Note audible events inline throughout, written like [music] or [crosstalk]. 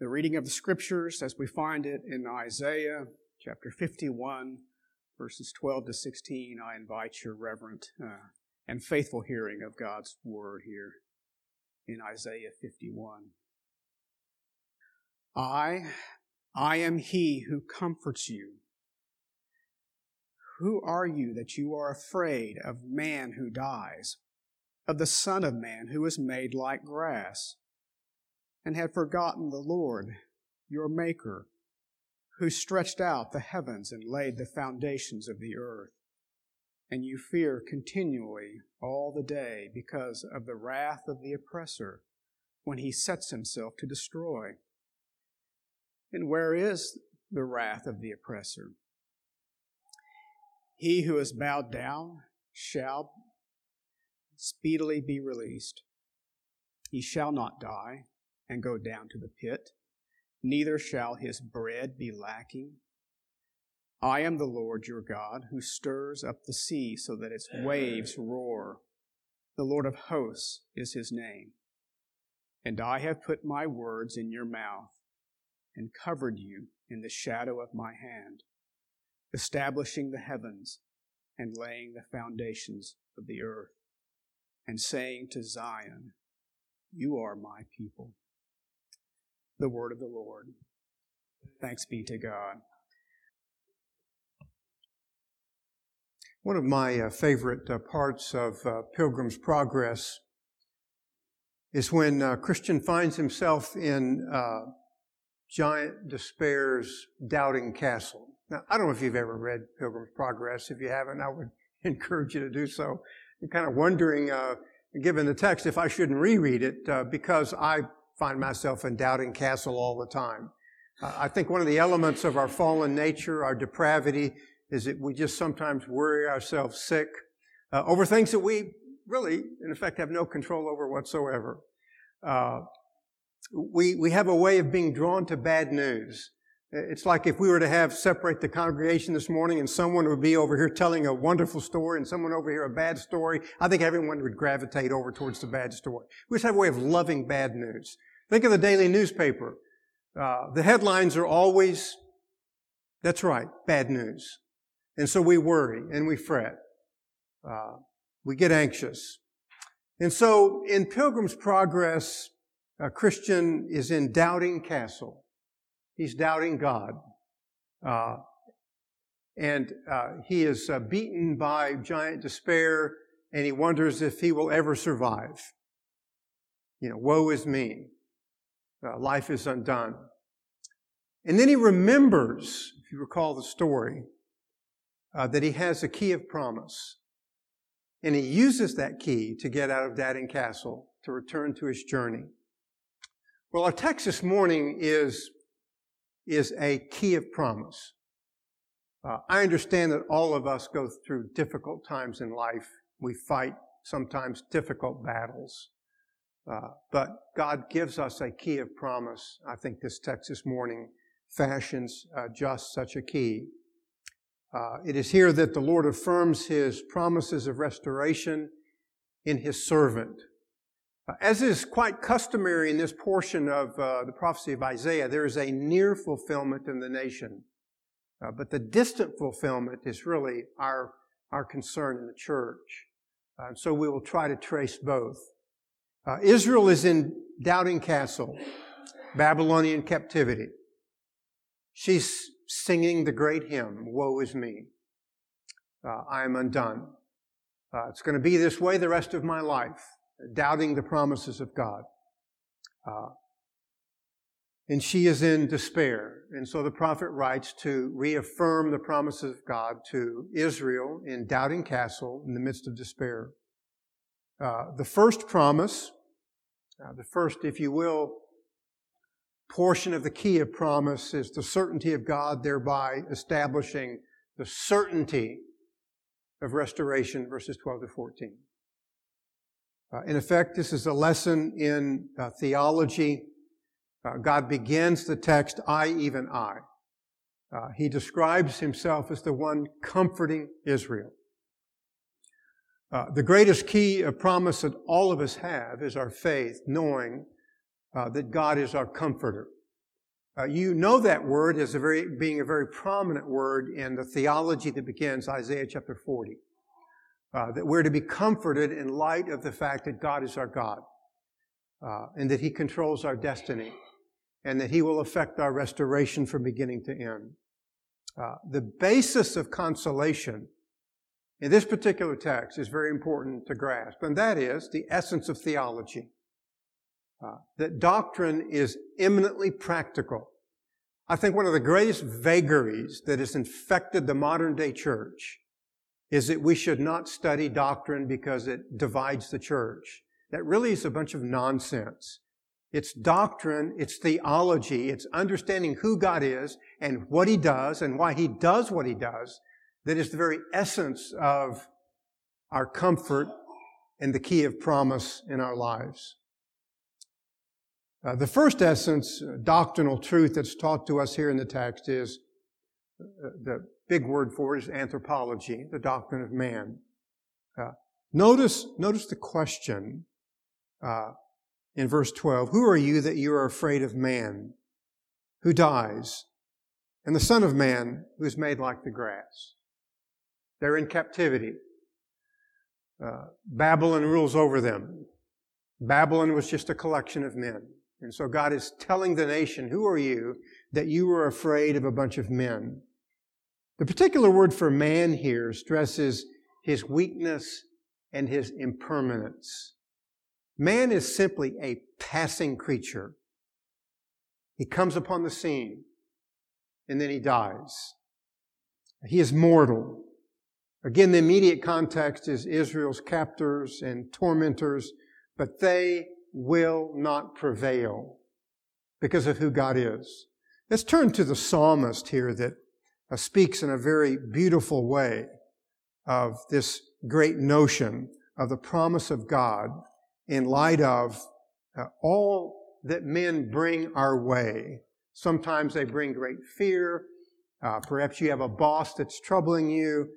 the reading of the scriptures as we find it in Isaiah chapter 51, verses 12 to 16. I invite your reverent uh, and faithful hearing of God's word here in Isaiah 51. I, I am he who comforts you. Who are you that you are afraid of man who dies, of the Son of Man who is made like grass, and had forgotten the Lord, your Maker, who stretched out the heavens and laid the foundations of the earth? And you fear continually all the day because of the wrath of the oppressor when he sets himself to destroy. And where is the wrath of the oppressor? He who is bowed down shall speedily be released. He shall not die and go down to the pit, neither shall his bread be lacking. I am the Lord your God, who stirs up the sea so that its waves roar. The Lord of hosts is his name. And I have put my words in your mouth and covered you in the shadow of my hand establishing the heavens and laying the foundations of the earth, and saying to Zion, You are my people. The word of the Lord. Thanks be to God. One of my uh, favorite uh, parts of uh, Pilgrim's Progress is when uh, Christian finds himself in uh, Giant Despair's doubting castle. Now, I don't know if you've ever read Pilgrim's Progress. If you haven't, I would [laughs] encourage you to do so. I'm kind of wondering, uh, given the text, if I shouldn't reread it, because I find myself in doubting castle all the time. Uh, I think one of the elements of our fallen nature, our depravity, is that we just sometimes worry ourselves sick uh, over things that we really, in effect, have no control over whatsoever. Uh, we, we have a way of being drawn to bad news. It's like if we were to have separate the congregation this morning and someone would be over here telling a wonderful story and someone over here a bad story. I think everyone would gravitate over towards the bad story. We just have a way of loving bad news. Think of the daily newspaper. Uh, the headlines are always, that's right, bad news. And so we worry and we fret. Uh, we get anxious. And so in Pilgrim's Progress, a Christian is in Doubting Castle. He's doubting God. Uh, and uh, he is uh, beaten by giant despair, and he wonders if he will ever survive. You know, woe is me. Uh, life is undone. And then he remembers, if you recall the story, uh, that he has a key of promise. And he uses that key to get out of Doubting Castle to return to his journey. Well, our text this morning is is a key of promise. Uh, I understand that all of us go through difficult times in life. We fight sometimes difficult battles. Uh, but God gives us a key of promise. I think this text this morning fashions uh, just such a key. Uh, it is here that the Lord affirms his promises of restoration in his servant. Uh, as is quite customary in this portion of uh, the prophecy of Isaiah, there is a near fulfillment in the nation. Uh, but the distant fulfillment is really our, our concern in the church. Uh, so we will try to trace both. Uh, Israel is in Doubting Castle, Babylonian captivity. She's singing the great hymn, Woe is me. Uh, I am undone. it's going to be this way the rest of my life doubting the promises of God. Uh, and she is in despair. And so the prophet writes to reaffirm the promises of God to Israel in Doubting Castle in the midst of despair. Uh, the first promise, uh, the first, if you will, portion of the key of promise is the certainty of God, thereby establishing the certainty of restoration, verses 12 to 14. Uh, in effect, this is a lesson in uh, theology. Uh, God begins the text, I, even I. Uh, he describes himself as the one comforting Israel. Uh, the greatest key of promise that all of us have is our faith, knowing uh, that God is our comforter. You know that word as a very, being a very prominent word in the theology that begins Isaiah chapter 40. Uh, that we're to be comforted in light of the fact that God is our God uh, and that He controls our destiny and that He will affect our restoration from beginning to end. Uh, the basis of consolation in this particular text is very important to grasp, and that is the essence of theology. Uh, that doctrine is eminently practical. I think one of the greatest vagaries that has infected the modern day church is that we should not study doctrine because it divides the church. That really is a bunch of nonsense. It's doctrine, it's theology, it's understanding who God is and what He does and why He does what He does that is the very essence of our comfort and the key of promise in our lives. Uh, the first essence, uh, doctrinal truth that's taught to us here in the text is uh, the big word for it is anthropology, the doctrine of man. Uh, notice, notice the question uh, in verse 12. Who are you that you are afraid of man who dies and the son of man who is made like the grass? They're in captivity. Uh, Babylon rules over them. Babylon was just a collection of men. And so God is telling the nation, who are you that you are afraid of a bunch of men? The particular word for man here stresses his weakness and his impermanence. Man is simply a passing creature. He comes upon the scene and then he dies. He is mortal. Again, the immediate context is Israel's captors and tormentors, but they will not prevail because of who God is. Let's turn to the psalmist here that uh, speaks in a very beautiful way of this great notion of the promise of God in light of uh, all that men bring our way. Sometimes they bring great fear. Uh, perhaps you have a boss that's troubling you.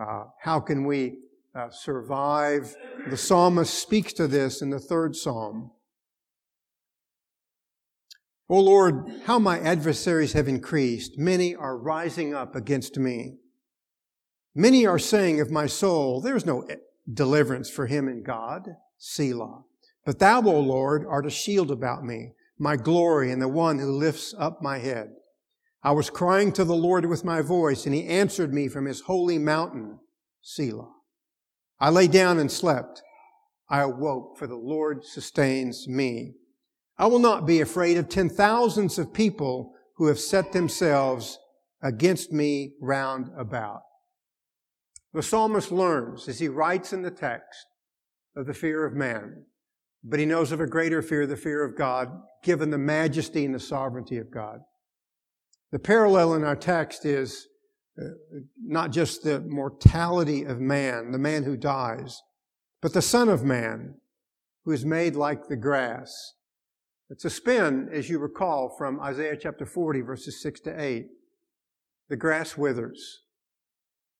Uh, how can we uh, survive? The psalmist speaks to this in the third psalm. O Lord, how my adversaries have increased. Many are rising up against me. Many are saying of my soul, there is no deliverance for him in God. Selah. But thou, O Lord, art a shield about me, my glory and the one who lifts up my head. I was crying to the Lord with my voice, and he answered me from his holy mountain, Selah. I lay down and slept. I awoke, for the Lord sustains me. I will not be afraid of ten thousands of people who have set themselves against me round about. The psalmist learns as he writes in the text of the fear of man, but he knows of a greater fear, the fear of God, given the majesty and the sovereignty of God. The parallel in our text is uh, not just the mortality of man, the man who dies, but the Son of Man, who is made like the grass. It's a spin, as you recall, from Isaiah chapter 40, verses 6 to 8. The grass withers,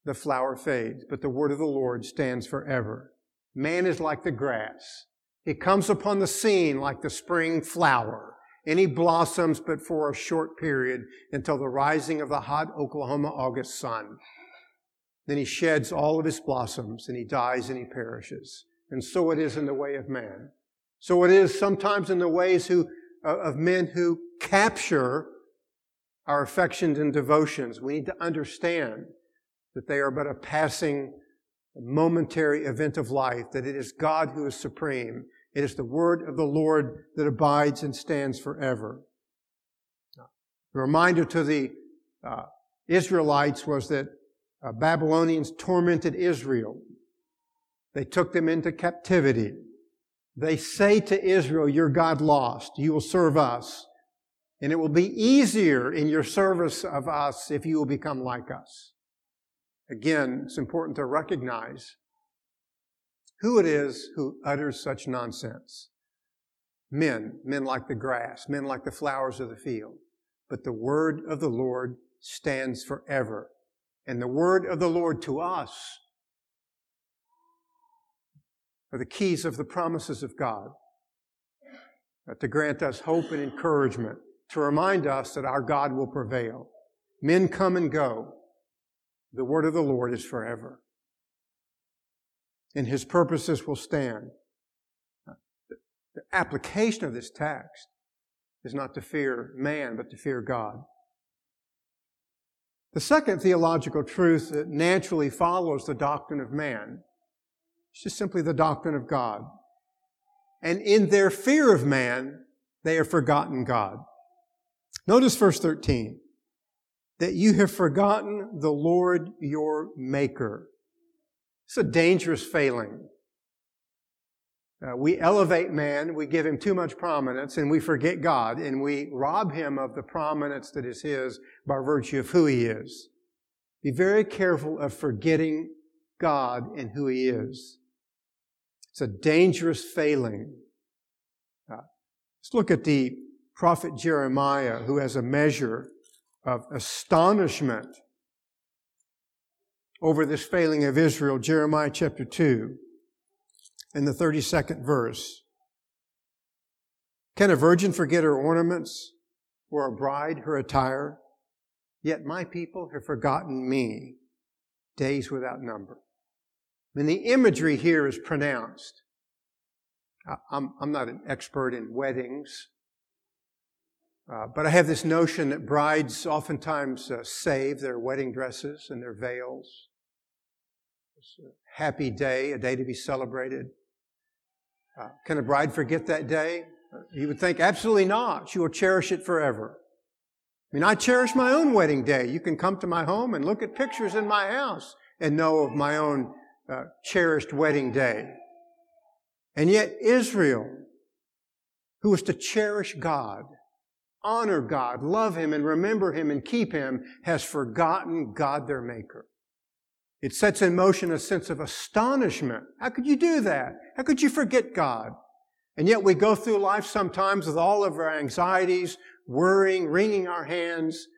the flower fades, but the word of the Lord stands forever. Man is like the grass. He comes upon the scene like the spring flower and he blossoms, but for a short period until the rising of the hot Oklahoma August sun. Then he sheds all of his blossoms and he dies and he perishes. And so it is in the way of man. So it is sometimes in the ways who, uh, of men who capture our affections and devotions. We need to understand that they are but a passing, momentary event of life, that it is God who is supreme, it is the word of the Lord that abides and stands forever. The reminder to the uh, Israelites was that uh, Babylonians tormented Israel. They took them into captivity. They say to Israel, Your God lost. You will serve us. And it will be easier in your service of us if you will become like us. Again, it's important to recognize who it is who utters such nonsense. Men, men like the grass, men like the flowers of the field. But the word of the Lord stands forever. And the word of the Lord to us are the keys of the promises of God uh, to grant us hope and encouragement, to remind us that our God will prevail. Men come and go. The word of the Lord is forever. And his purposes will stand. Uh, the application of this text is not to fear man, but to fear God. The second theological truth that naturally follows the doctrine of man is just simply the doctrine of God. And in their fear of man, they have forgotten God. Notice verse 13 that you have forgotten the Lord your Maker. It's a dangerous failing. Uh, we elevate man, we give him too much prominence, and we forget God, and we rob him of the prominence that is his by virtue of who he is. Be very careful of forgetting God and who he is. It's a dangerous failing. Uh, let's look at the prophet Jeremiah, who has a measure of astonishment over this failing of Israel. Jeremiah chapter 2 in the 32nd verse. Can a virgin forget her ornaments or a bride her attire? Yet my people have forgotten me days without number. I mean, the imagery here is pronounced. I'm, I'm not an expert in weddings, uh, but I have this notion that brides oftentimes uh, save their wedding dresses and their veils. It's a happy day, a day to be celebrated. Uh, can a bride forget that day? Uh, you would think absolutely not. She will cherish it forever. I mean, I cherish my own wedding day. You can come to my home and look at pictures in my house and know of my own uh, cherished wedding day. And yet Israel, who was to cherish God, honor God, love Him and remember Him and keep Him, has forgotten God their Maker. It sets in motion a sense of astonishment. How could you do that? How could you forget God? And yet we go through life sometimes with all of our anxieties, worrying, wringing our hands,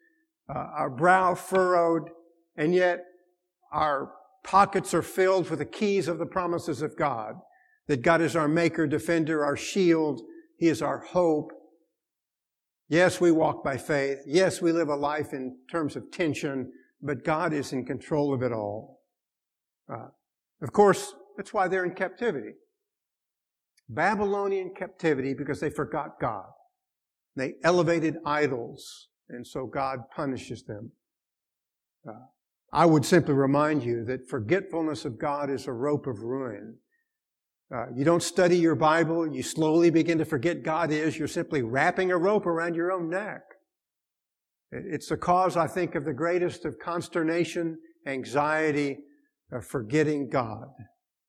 uh, our brow furrowed, and yet our pockets are filled with the keys of the promises of God. That God is our maker, defender, our shield. He is our hope. Yes, we walk by faith. Yes, we live a life in terms of tension, but God is in control of it all. Uh, of course, that's why they're in captivity. Babylonian captivity because they forgot God. They elevated idols, and so God punishes them. Uh, I would simply remind you that forgetfulness of God is a rope of ruin. Uh, you don't study your Bible, you slowly begin to forget God is, you're simply wrapping a rope around your own neck. It's the cause, I think, of the greatest of consternation, anxiety, of forgetting God.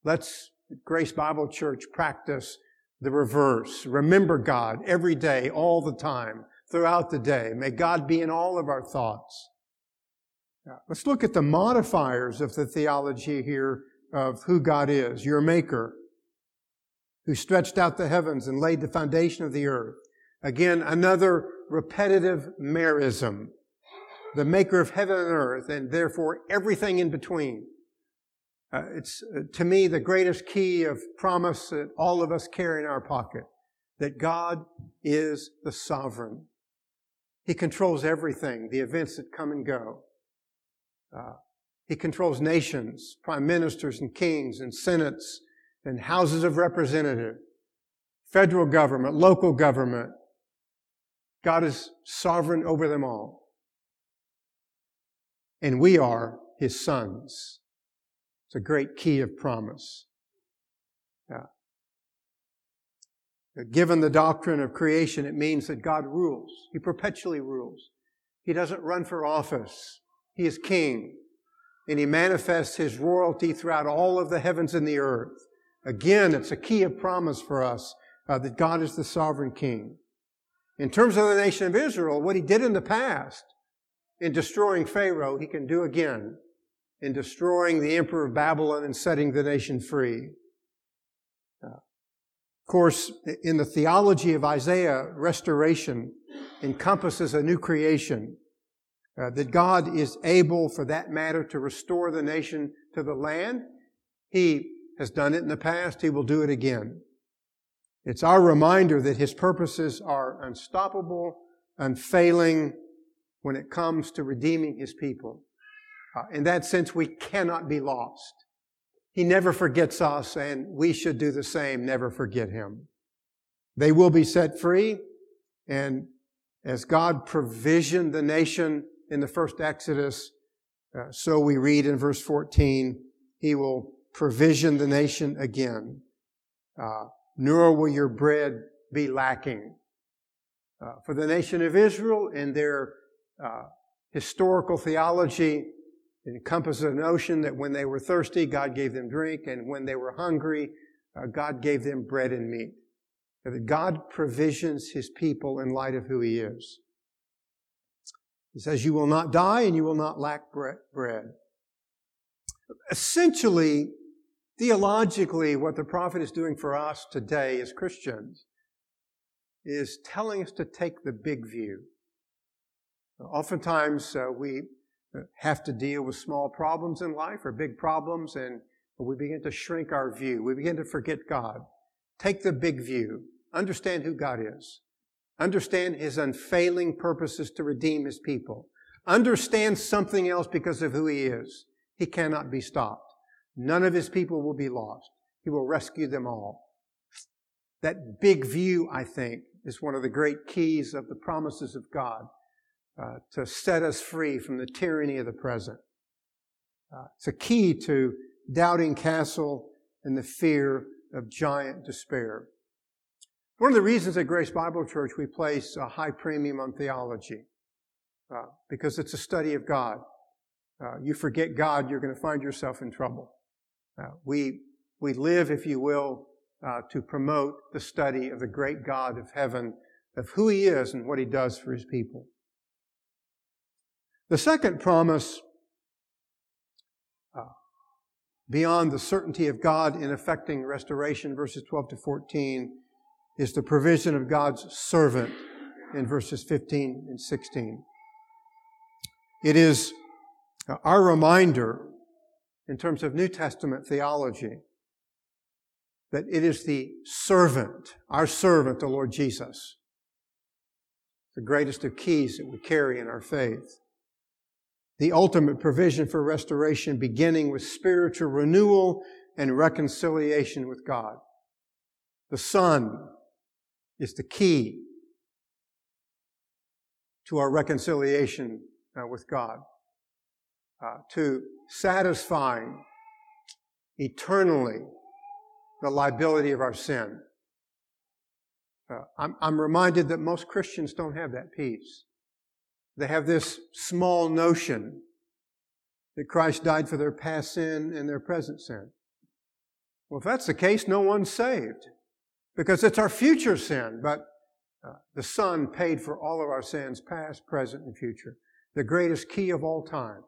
Let's, Grace Bible Church, practice the reverse. Remember God every day, all the time, throughout the day. May God be in all of our thoughts. Let's look at the modifiers of the theology here of who God is. Your maker, who stretched out the heavens and laid the foundation of the earth. Again, another repetitive merism. The maker of heaven and earth, and therefore everything in between. Uh, it's, uh, to me, the greatest key of promise that all of us carry in our pocket. That God is the sovereign. He controls everything, the events that come and go. Uh, he controls nations, prime ministers and kings and senates and houses of representative, federal government, local government, God is sovereign over them all. And we are his sons. It's a great key of promise. Yeah. Given the doctrine of creation, it means that God rules. He perpetually rules. He doesn't run for office. He is king. And he manifests his royalty throughout all of the heavens and the earth. Again, it's a key of promise for us uh, that God is the sovereign king. In terms of the nation of Israel, what he did in the past in destroying Pharaoh, he can do again in destroying the emperor of Babylon and setting the nation free. Uh, of course, in the theology of Isaiah, restoration encompasses a new creation. Uh, that God is able, for that matter, to restore the nation to the land. He has done it in the past. He will do it again. It's our reminder that His purposes are unstoppable, unfailing when it comes to redeeming his people. Uh, in that sense, we cannot be lost. He never forgets us, and we should do the same, never forget him. They will be set free, and as God provisioned the nation in the first Exodus, uh, so we read in verse 14, He will provision the nation again. Uh, nor will your bread be lacking. Uh, for the nation of Israel in their uh, historical theology, encompasses a notion that when they were thirsty, God gave them drink, and when they were hungry, uh, God gave them bread and meat. That God provisions his people in light of who he is. He says, You will not die and you will not lack bread. Essentially, theologically, what the prophet is doing for us today as Christians is telling us to take the big view. Oftentimes, uh, we have to deal with small problems in life or big problems, and we begin to shrink our view. We begin to forget God. Take the big view. Understand who God is. Understand His unfailing purposes to redeem His people. Understand something else because of who He is. He cannot be stopped. None of His people will be lost. He will rescue them all. That big view, I think, is one of the great keys of the promises of God uh, to set us free from the tyranny of the present. Uh, it's a key to doubting castle and the fear of giant despair. One of the reasons at Grace Bible Church we place a high premium on theology, uh, because it's a study of God. Uh, you forget God, you're going to find yourself in trouble. Uh, we we live, if you will, uh, to promote the study of the great God of heaven, of who He is and what He does for His people. The second promise, uh, beyond the certainty of God in effecting restoration, verses 12 to 14, is the provision of God's servant in verses 15 and 16. It is our reminder in terms of New Testament theology that it is the servant, our servant, the Lord Jesus, the greatest of keys that we carry in our faith the ultimate provision for restoration, beginning with spiritual renewal and reconciliation with God. The Son is the key to our reconciliation uh, with God, uh, to satisfying eternally the liability of our sin. Uh, I'm, I'm reminded that most Christians don't have that peace. They have this small notion that Christ died for their past sin and their present sin. Well, if that's the case, no one's saved because it's our future sin, but uh, the Son paid for all of our sins, past, present, and future. The greatest key of all time,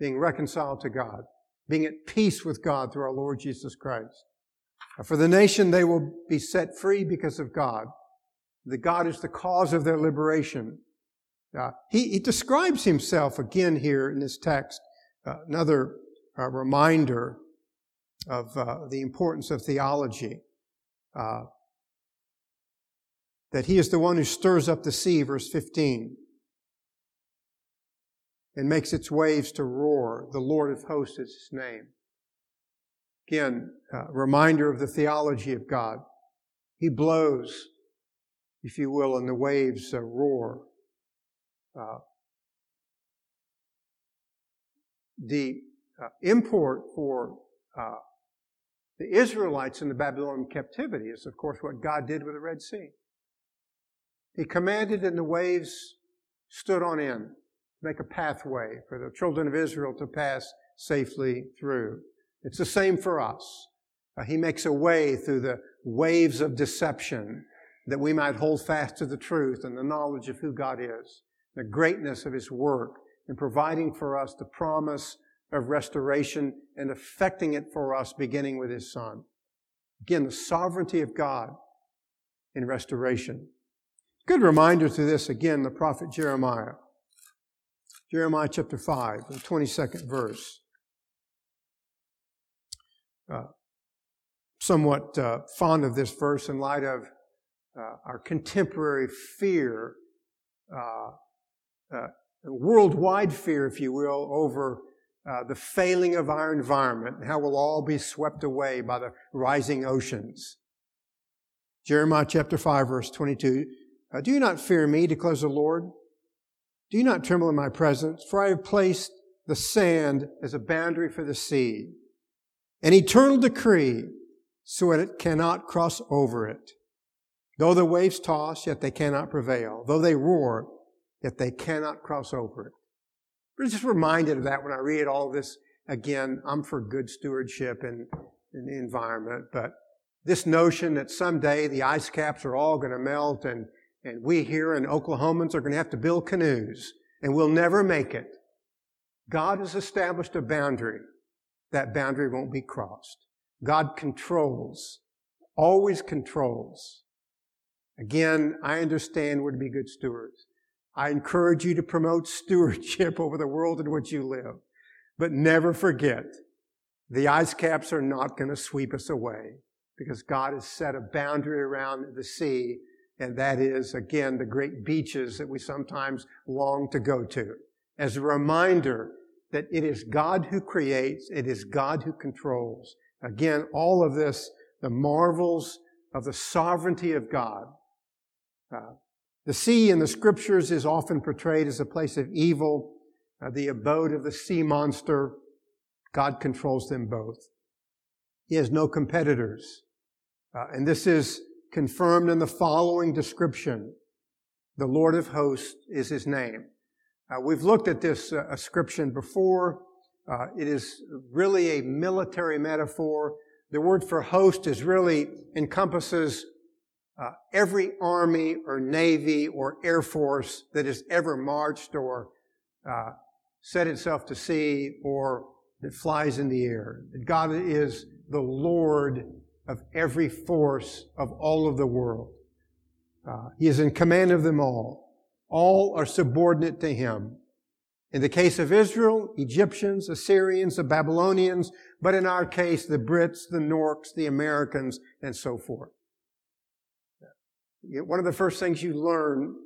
being reconciled to God, being at peace with God through our Lord Jesus Christ. For the nation, they will be set free because of God. The God is the cause of their liberation. Uh, he, he, describes himself again here in this text, uh, another uh, reminder of uh, the importance of theology. Uh, that he is the one who stirs up the sea, verse 15, and makes its waves to roar. The Lord of hosts is his name. Again, reminder of the theology of God. He blows, if you will, and the waves roar. Uh, the uh, import for uh, the Israelites in the Babylonian captivity is, of course, what God did with the Red Sea. He commanded, and the waves stood on end make a pathway for the children of Israel to pass safely through. It's the same for us. Uh, he makes a way through the waves of deception that we might hold fast to the truth and the knowledge of who God is the greatness of His work in providing for us the promise of restoration and effecting it for us beginning with His Son. Again, the sovereignty of God in restoration. Good reminder to this again, the prophet Jeremiah. Jeremiah chapter 5, the 22nd verse. Uh, somewhat uh, fond of this verse in light of uh, our contemporary fear uh, uh, worldwide fear, if you will, over uh, the failing of our environment and how we'll all be swept away by the rising oceans. Jeremiah chapter 5 verse 22. Do you not fear me, declares the Lord? Do you not tremble in my presence? For I have placed the sand as a boundary for the sea, an eternal decree so that it cannot cross over it. Though the waves toss, yet they cannot prevail. Though they roar, yet they cannot cross over it. We're just reminded of that when I read all this again. I'm for good stewardship in, in the environment, but this notion that someday the ice caps are all going to melt and, and we here in Oklahomans are going to have to build canoes and we'll never make it. God has established a boundary. That boundary won't be crossed. God controls, always controls. Again, I understand we're to be good stewards. I encourage you to promote stewardship [laughs] over the world in which you live. But never forget, the ice caps are not going to sweep us away because God has set a boundary around the sea, and that is, again, the great beaches that we sometimes long to go to. As a reminder that it is God who creates, it is God who controls. Again, all of this, the marvels of the sovereignty of God. Uh, the sea in the scriptures is often portrayed as a place of evil, uh, the abode of the sea monster. God controls them both. He has no competitors. Uh, and this is confirmed in the following description. The Lord of hosts is his name. Uh, we've looked at this uh, ascription before. Uh, it is really a military metaphor. The word for host is really encompasses uh, every army or navy or air force that has ever marched or uh, set itself to sea or that flies in the air. God is the Lord of every force of all of the world. Uh, he is in command of them all. All are subordinate to him. In the case of Israel, Egyptians, Assyrians, the Babylonians, but in our case, the Brits, the Norks, the Americans, and so forth. One of the first things you learn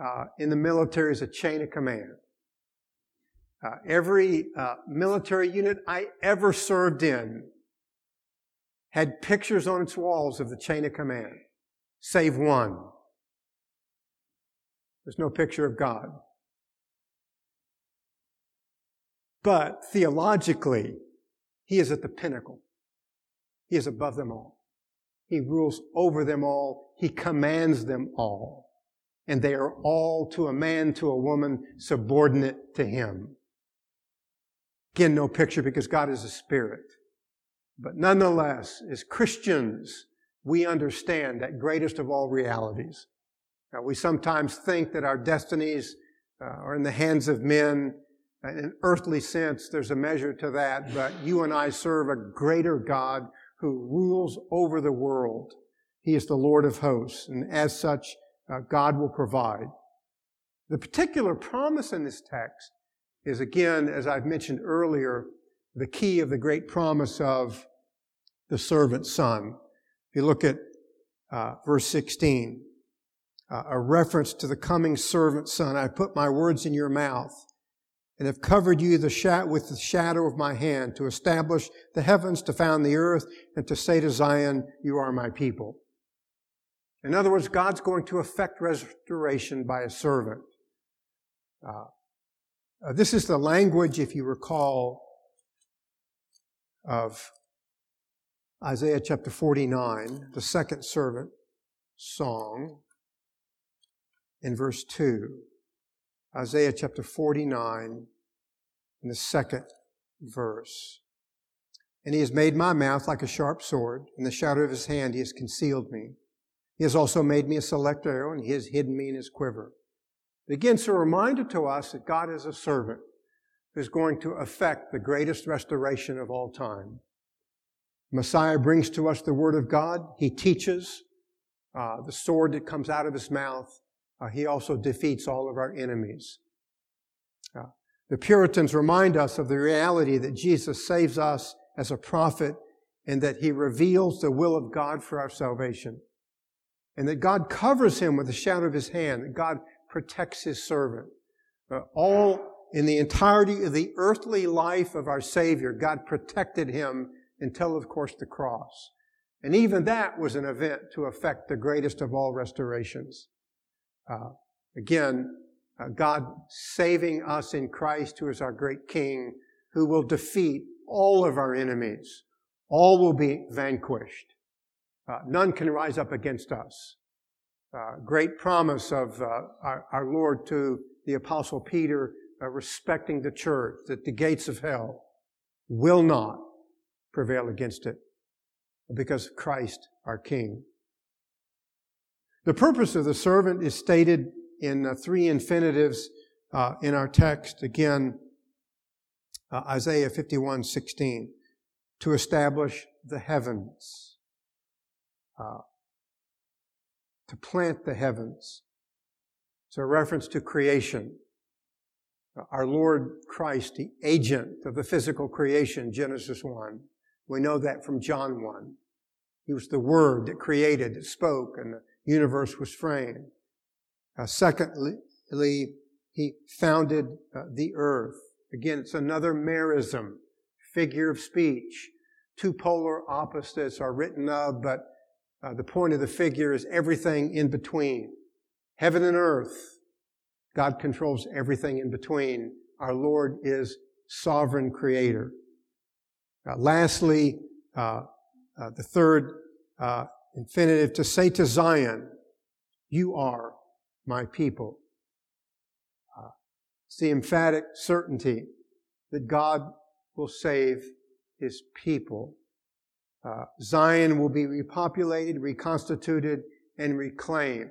uh, in the military is a chain of command. Uh, every uh, military unit I ever served in had pictures on its walls of the chain of command, save one. There's no picture of God. But theologically, he is at the pinnacle. He is above them all. He rules over them all. He commands them all. And they are all to a man, to a woman, subordinate to him. Again, no picture because God is a spirit. But nonetheless, as Christians, we understand that greatest of all realities. Now, we sometimes think that our destinies uh, are in the hands of men. In an earthly sense, there's a measure to that, but you and I serve a greater God who rules over the world. He is the Lord of hosts, and as such, uh, God will provide. The particular promise in this text is again, as I've mentioned earlier, the key of the great promise of the servant son. If you look at uh, verse 16, uh, a reference to the coming servant son, I put my words in your mouth and have covered you the with the shadow of my hand to establish the heavens, to found the earth, and to say to Zion, you are my people. In other words, God's going to effect restoration by a servant. Uh, uh, this is the language, if you recall, of Isaiah chapter 49, the second servant song, in verse 2. Isaiah chapter 49, in the second verse. And he has made my mouth like a sharp sword. In the shadow of his hand he has concealed me. He has also made me a select arrow, and he has hidden me in his quiver. Again, it's a reminder to us that God is a servant who's going to effect the greatest restoration of all time. Messiah brings to us the Word of God. He teaches uh, the sword that comes out of his mouth. Uh, he also defeats all of our enemies. Uh, the Puritans remind us of the reality that Jesus saves us as a prophet and that he reveals the will of God for our salvation. And that God covers him with the shadow of his hand, that God protects his servant. Uh, all in the entirety of the earthly life of our Savior, God protected him until, of course, the cross. And even that was an event to affect the greatest of all restorations. Uh, again, uh, God saving us in Christ, who is our great King, who will defeat all of our enemies. All will be vanquished. Uh, none can rise up against us. Uh, great promise of uh, our, our, Lord to the Apostle Peter, uh, respecting the church, that the gates of hell will not prevail against it because Christ, our King. The purpose of the servant is stated in uh, three infinitives uh, in our text. Again, uh, Isaiah 51, 16. To establish the heavens. Uh, to plant the heavens. It's a reference to creation. Our Lord Christ, the agent of the physical creation, Genesis 1. We know that from John 1. He was the Word that created, that spoke, and the universe was framed. Uh, secondly, he founded uh, the earth. Again, it's another merism, figure of speech. Two polar opposites are written of, but uh, the point of the figure is everything in between. Heaven and earth. God controls everything in between. Our Lord is sovereign creator. Uh, lastly, uh, uh the third uh, infinitive to say to Zion, you are my people. Uh, it's the emphatic certainty that God will save his people. Uh, Zion will be repopulated, reconstituted, and reclaimed.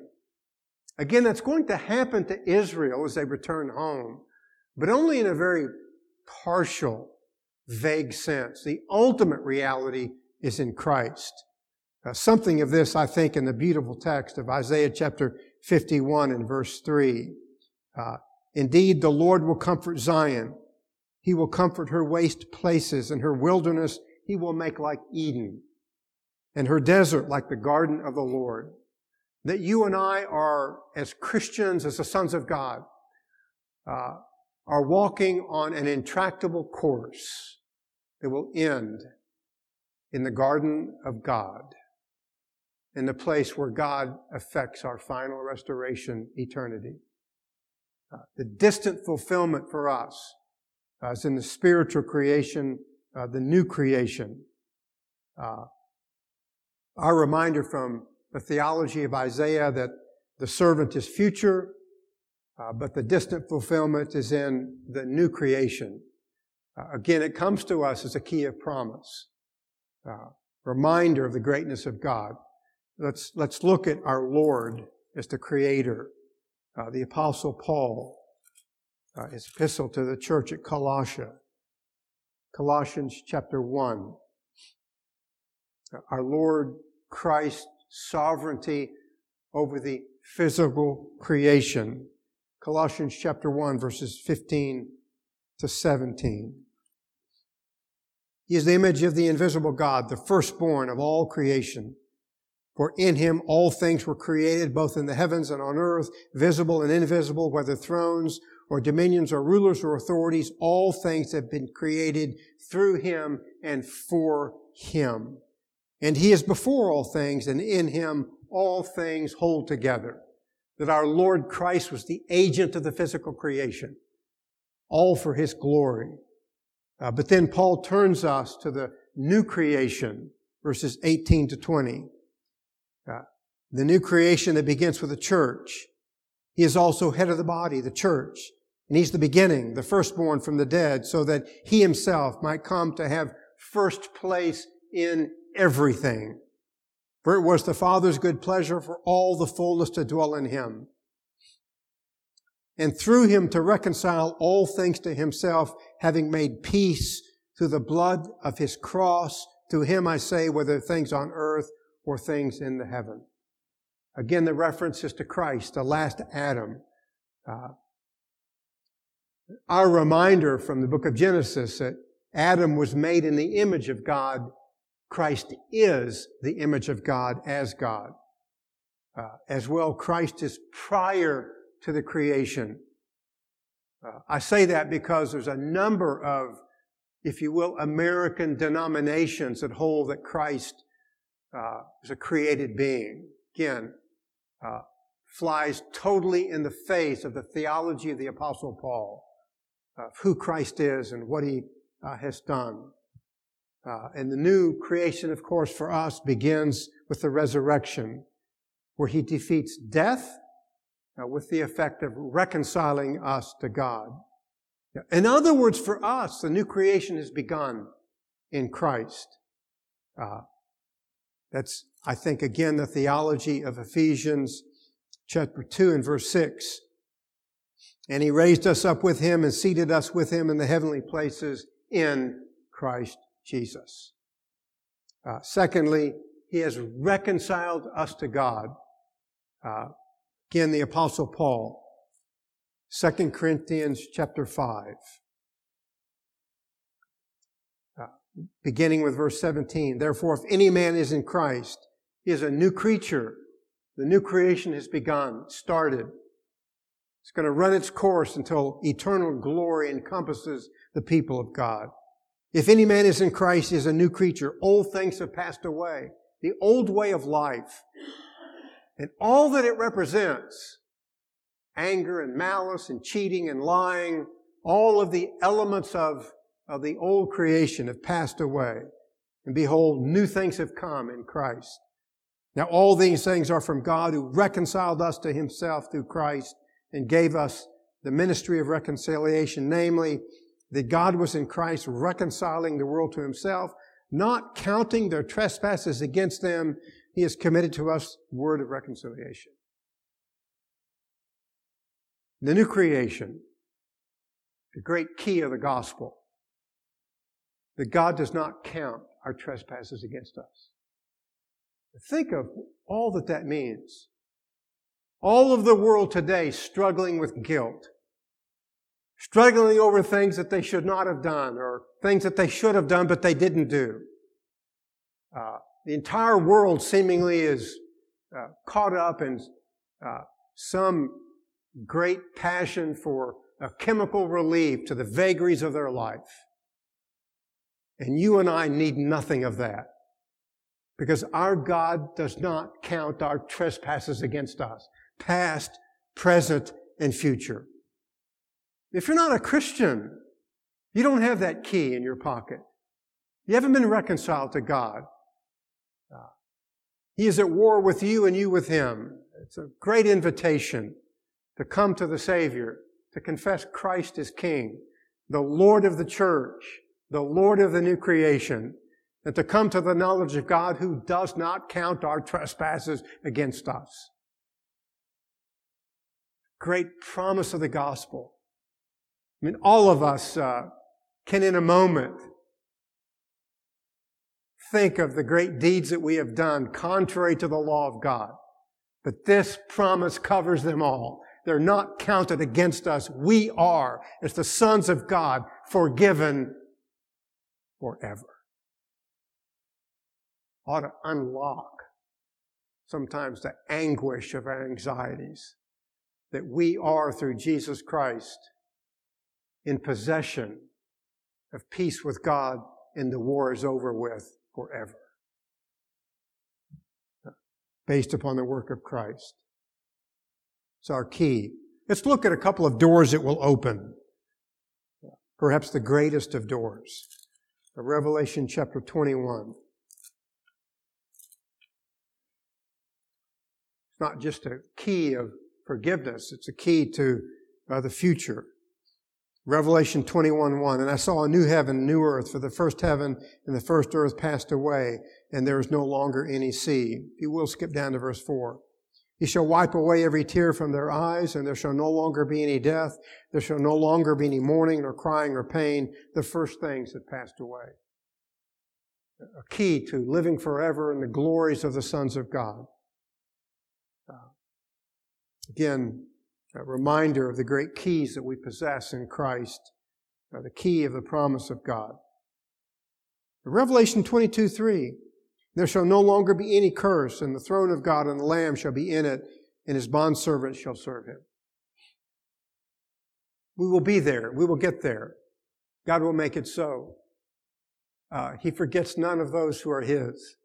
Again, that's going to happen to Israel as they return home, but only in a very partial, vague sense. The ultimate reality is in Christ. Uh, something of this, I think, in the beautiful text of Isaiah chapter 51 and verse 3. Uh, Indeed, the Lord will comfort Zion. He will comfort her waste places and her wilderness he will make like Eden and her desert like the garden of the Lord. That you and I are, as Christians, as the sons of God, uh, are walking on an intractable course that will end in the garden of God in the place where God affects our final restoration, eternity. Uh, the distant fulfillment for us uh, is in the spiritual creation, uh, the new creation. Uh, our reminder from the theology of Isaiah that the servant is future, uh, but the distant fulfillment is in the new creation. Uh, again, it comes to us as a key of promise, reminder of the greatness of God. Let's, let's look at our Lord as the Creator. Uh, the Apostle Paul, uh, his epistle to the church at Colossia, Colossians chapter 1. Uh, our Lord Christ's sovereignty over the physical creation. Colossians chapter 1, verses 15 to 17. He is the image of the invisible God, the firstborn of all creation. For in him all things were created, both in the heavens and on earth, visible and invisible, whether thrones or dominions or rulers or authorities, all things have been created through him and for him. And he is before all things, and in him all things hold together. That our Lord Christ was the agent of the physical creation, all for his glory. Uh, but then Paul turns us to the new creation, verses 18 to 20 the new creation that begins with the church. He is also head of the body, the church. And he's the beginning, the firstborn from the dead, so that he himself might come to have first place in everything. For it was the Father's good pleasure for all the fullness to dwell in him. And through him to reconcile all things to himself, having made peace through the blood of his cross. To him I say, whether things on earth or things in the heaven. Again, the reference is to Christ, the last Adam. Uh, our reminder from the book of Genesis that Adam was made in the image of God. Christ is the image of God as God. Uh, as well, Christ is prior to the creation. Uh, I say that because there's a number of, if you will, American denominations that hold that Christ uh, is a created being. Again, uh, flies totally in the face of the theology of the Apostle Paul, of who Christ is and what he uh, has done. Uh, and the new creation, of course, for us begins with the resurrection, where he defeats death with the effect of reconciling us to God. In other words, for us, the new creation has begun in Christ. Uh, that's, I think, again, the theology of Ephesians chapter 2 and verse 6. And he raised us up with him and seated us with him in the heavenly places in Christ Jesus. Uh, secondly, he has reconciled us to God. Uh, again, the apostle Paul, 2 Corinthians chapter 5. Uh, beginning with verse 17. Therefore, if any man is in Christ, he is a new creature. The new creation has begun, started. It's going to run its course until eternal glory encompasses the people of God. If any man is in Christ, he is a new creature. Old things have passed away. The old way of life and all that it represents, anger and malice and cheating and lying, all of the elements of, of the old creation have passed away. And behold, new things have come in Christ. Now all these things are from God who reconciled us to himself through Christ and gave us the ministry of reconciliation, namely, that God was in Christ reconciling the world to himself, not counting their trespasses against them. He has committed to us word of reconciliation. The new creation, the great key of the gospel, that God does not count our trespasses against us. Think of all that that means. All of the world today struggling with guilt struggling over things that they should not have done or things that they should have done but they didn't do. Uh, the entire world seemingly is uh, caught up in uh, some great passion for a chemical relief to the vagaries of their life. And you and I need nothing of that. Because our God does not count our trespasses against us, past, present, and future. If you're not a Christian, you don't have that key in your pocket. You haven't been reconciled to God. He is at war with you and you with him. It's a great invitation to come to the Savior, to confess Christ as King, the Lord of the church, the Lord of the new creation, and to come to the knowledge of God who does not count our trespasses against us. Great promise of the gospel. I mean, all of us uh, can, in a moment, think of the great deeds that we have done contrary to the law of God. But this promise covers them all. They're not counted against us. We are, as the sons of God, forgiven forever. Ought to unlock sometimes the anguish of our anxieties that we are through Jesus Christ in possession of peace with God and the war is over with forever. Based upon the work of Christ. It's our key. Let's look at a couple of doors that will open. Perhaps the greatest of doors. Revelation chapter 21. It's not just a key of forgiveness, it's a key to uh, the future. Revelation 21:1 And I saw a new heaven, a new earth, for the first heaven and the first earth passed away, and there is no longer any sea. You will skip down to verse 4. He shall wipe away every tear from their eyes, and there shall no longer be any death. There shall no longer be any mourning, nor crying, or pain. The first things have passed away. A key to living forever in the glories of the sons of God. Uh, again, a reminder of the great keys that we possess in Christ, uh, the key of the promise of God. Revelation 22 3. There shall no longer be any curse, and the throne of God and the Lamb shall be in it, and his bondservants shall serve him. We will be there. We will get there. God will make it so. Uh, he forgets none of those who are His.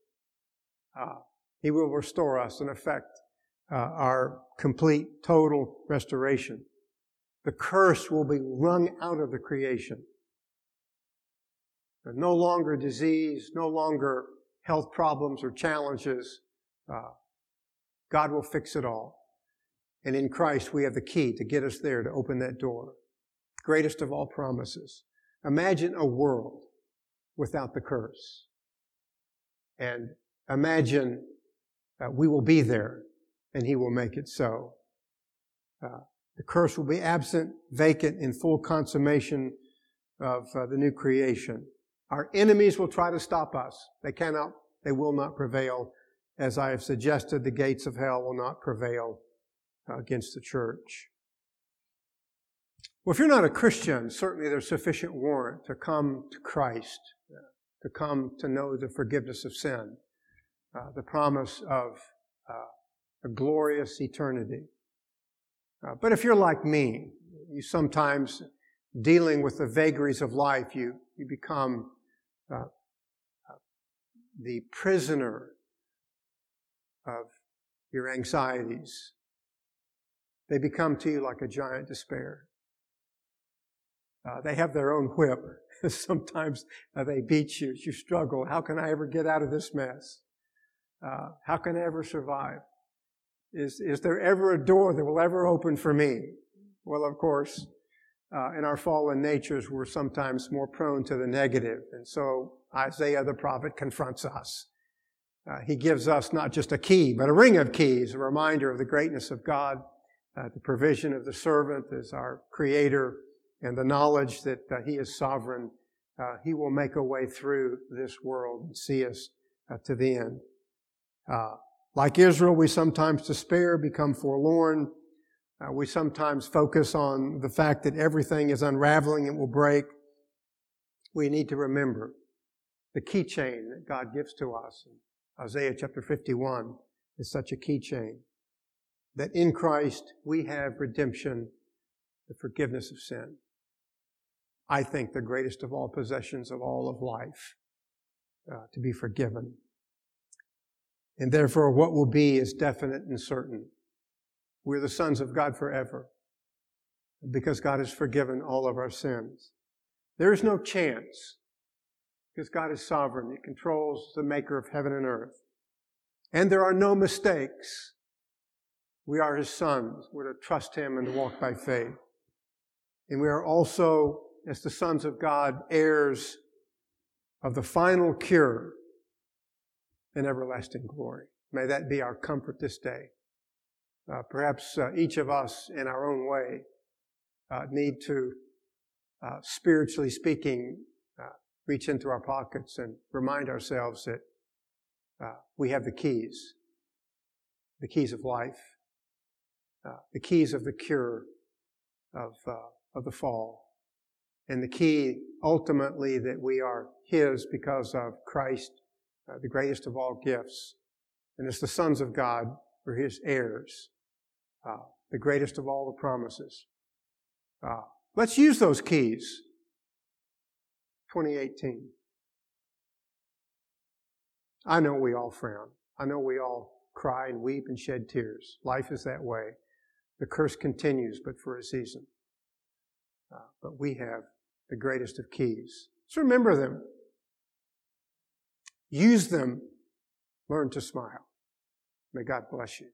Uh, he will restore us and effect uh, our complete, total restoration. The curse will be wrung out of the creation. No longer disease, no longer health problems or challenges. Uh, God will fix it all. And in Christ, we have the key to get us there, to open that door. Greatest of all promises. Imagine a world without the curse. And imagine we will be there and he will make it so. Uh, the curse will be absent, vacant, in full consummation of uh, the new creation. Our enemies will try to stop us. They cannot, they will not prevail. As I have suggested, the gates of hell will not prevail uh, against the church. Well, if you're not a Christian, certainly there's sufficient warrant to come to Christ, to come to know the forgiveness of sin, uh, the promise of uh, a glorious eternity. Uh, but if you're like me, you sometimes, dealing with the vagaries of life, you, you become uh, the prisoner of your anxieties. They become to you like a giant despair. Uh, they have their own whip. [laughs] Sometimes uh, they beat you. You struggle. How can I ever get out of this mess? Uh, how can I ever survive? Is, is there ever a door that will ever open for me? Well, of course, uh, in our fallen natures, we're sometimes more prone to the negative. And so Isaiah the prophet confronts us. Uh, he gives us not just a key, but a ring of keys, a reminder of the greatness of God, uh, the provision of the servant as our creator, and the knowledge that uh, he is sovereign. Uh, he will make a way through this world and see us uh, to the end. Like Israel, we sometimes despair, become forlorn. Uh, we sometimes focus on the fact that everything is unraveling and will break. We need to remember the keychain that God gives to us. Isaiah chapter 51 is such a keychain that in Christ we have redemption, the forgiveness of sin. I think the greatest of all possessions of all of life, uh, to be forgiven. And therefore, what will be is definite and certain. We're the sons of God forever because God has forgiven all of our sins. There is no chance because God is sovereign. He controls the maker of heaven and earth. And there are no mistakes. We are His sons. We're to trust Him and to walk by faith. And we are also, as the sons of God, heirs of the final cure and everlasting glory. May that be our comfort this day. Uh, perhaps uh, each of us, in our own way, uh, need to, uh, spiritually speaking, uh, reach into our pockets and remind ourselves that uh, we have the keys, the keys of life, the keys of the cure of of the fall, and the key ultimately that we are His because of Christ uh, the greatest of all gifts. And as the sons of God, we're his heirs, uh, the greatest of all the promises. Uh, let's use those keys. 2018. I know we all frown. I know we all cry and weep and shed tears. Life is that way. The curse continues, but for a season. Uh, but we have the greatest of keys. So remember them. Use them. Learn to smile. May God bless you.